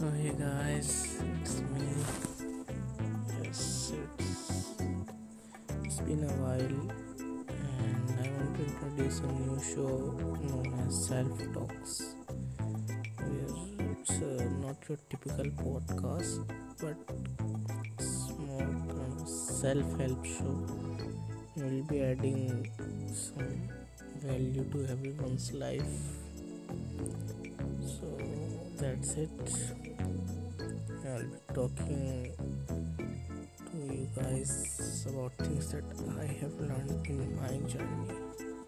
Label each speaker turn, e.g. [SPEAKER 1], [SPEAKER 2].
[SPEAKER 1] So hey guys, it's me. Yes, it's it's been a while, and I want to introduce a new show known as Self Talks. It's uh, not your typical podcast, but it's more kind of self-help show. We'll be adding some value to everyone's life that's it. I'll be talking to you guys about things that I have learned in my journey.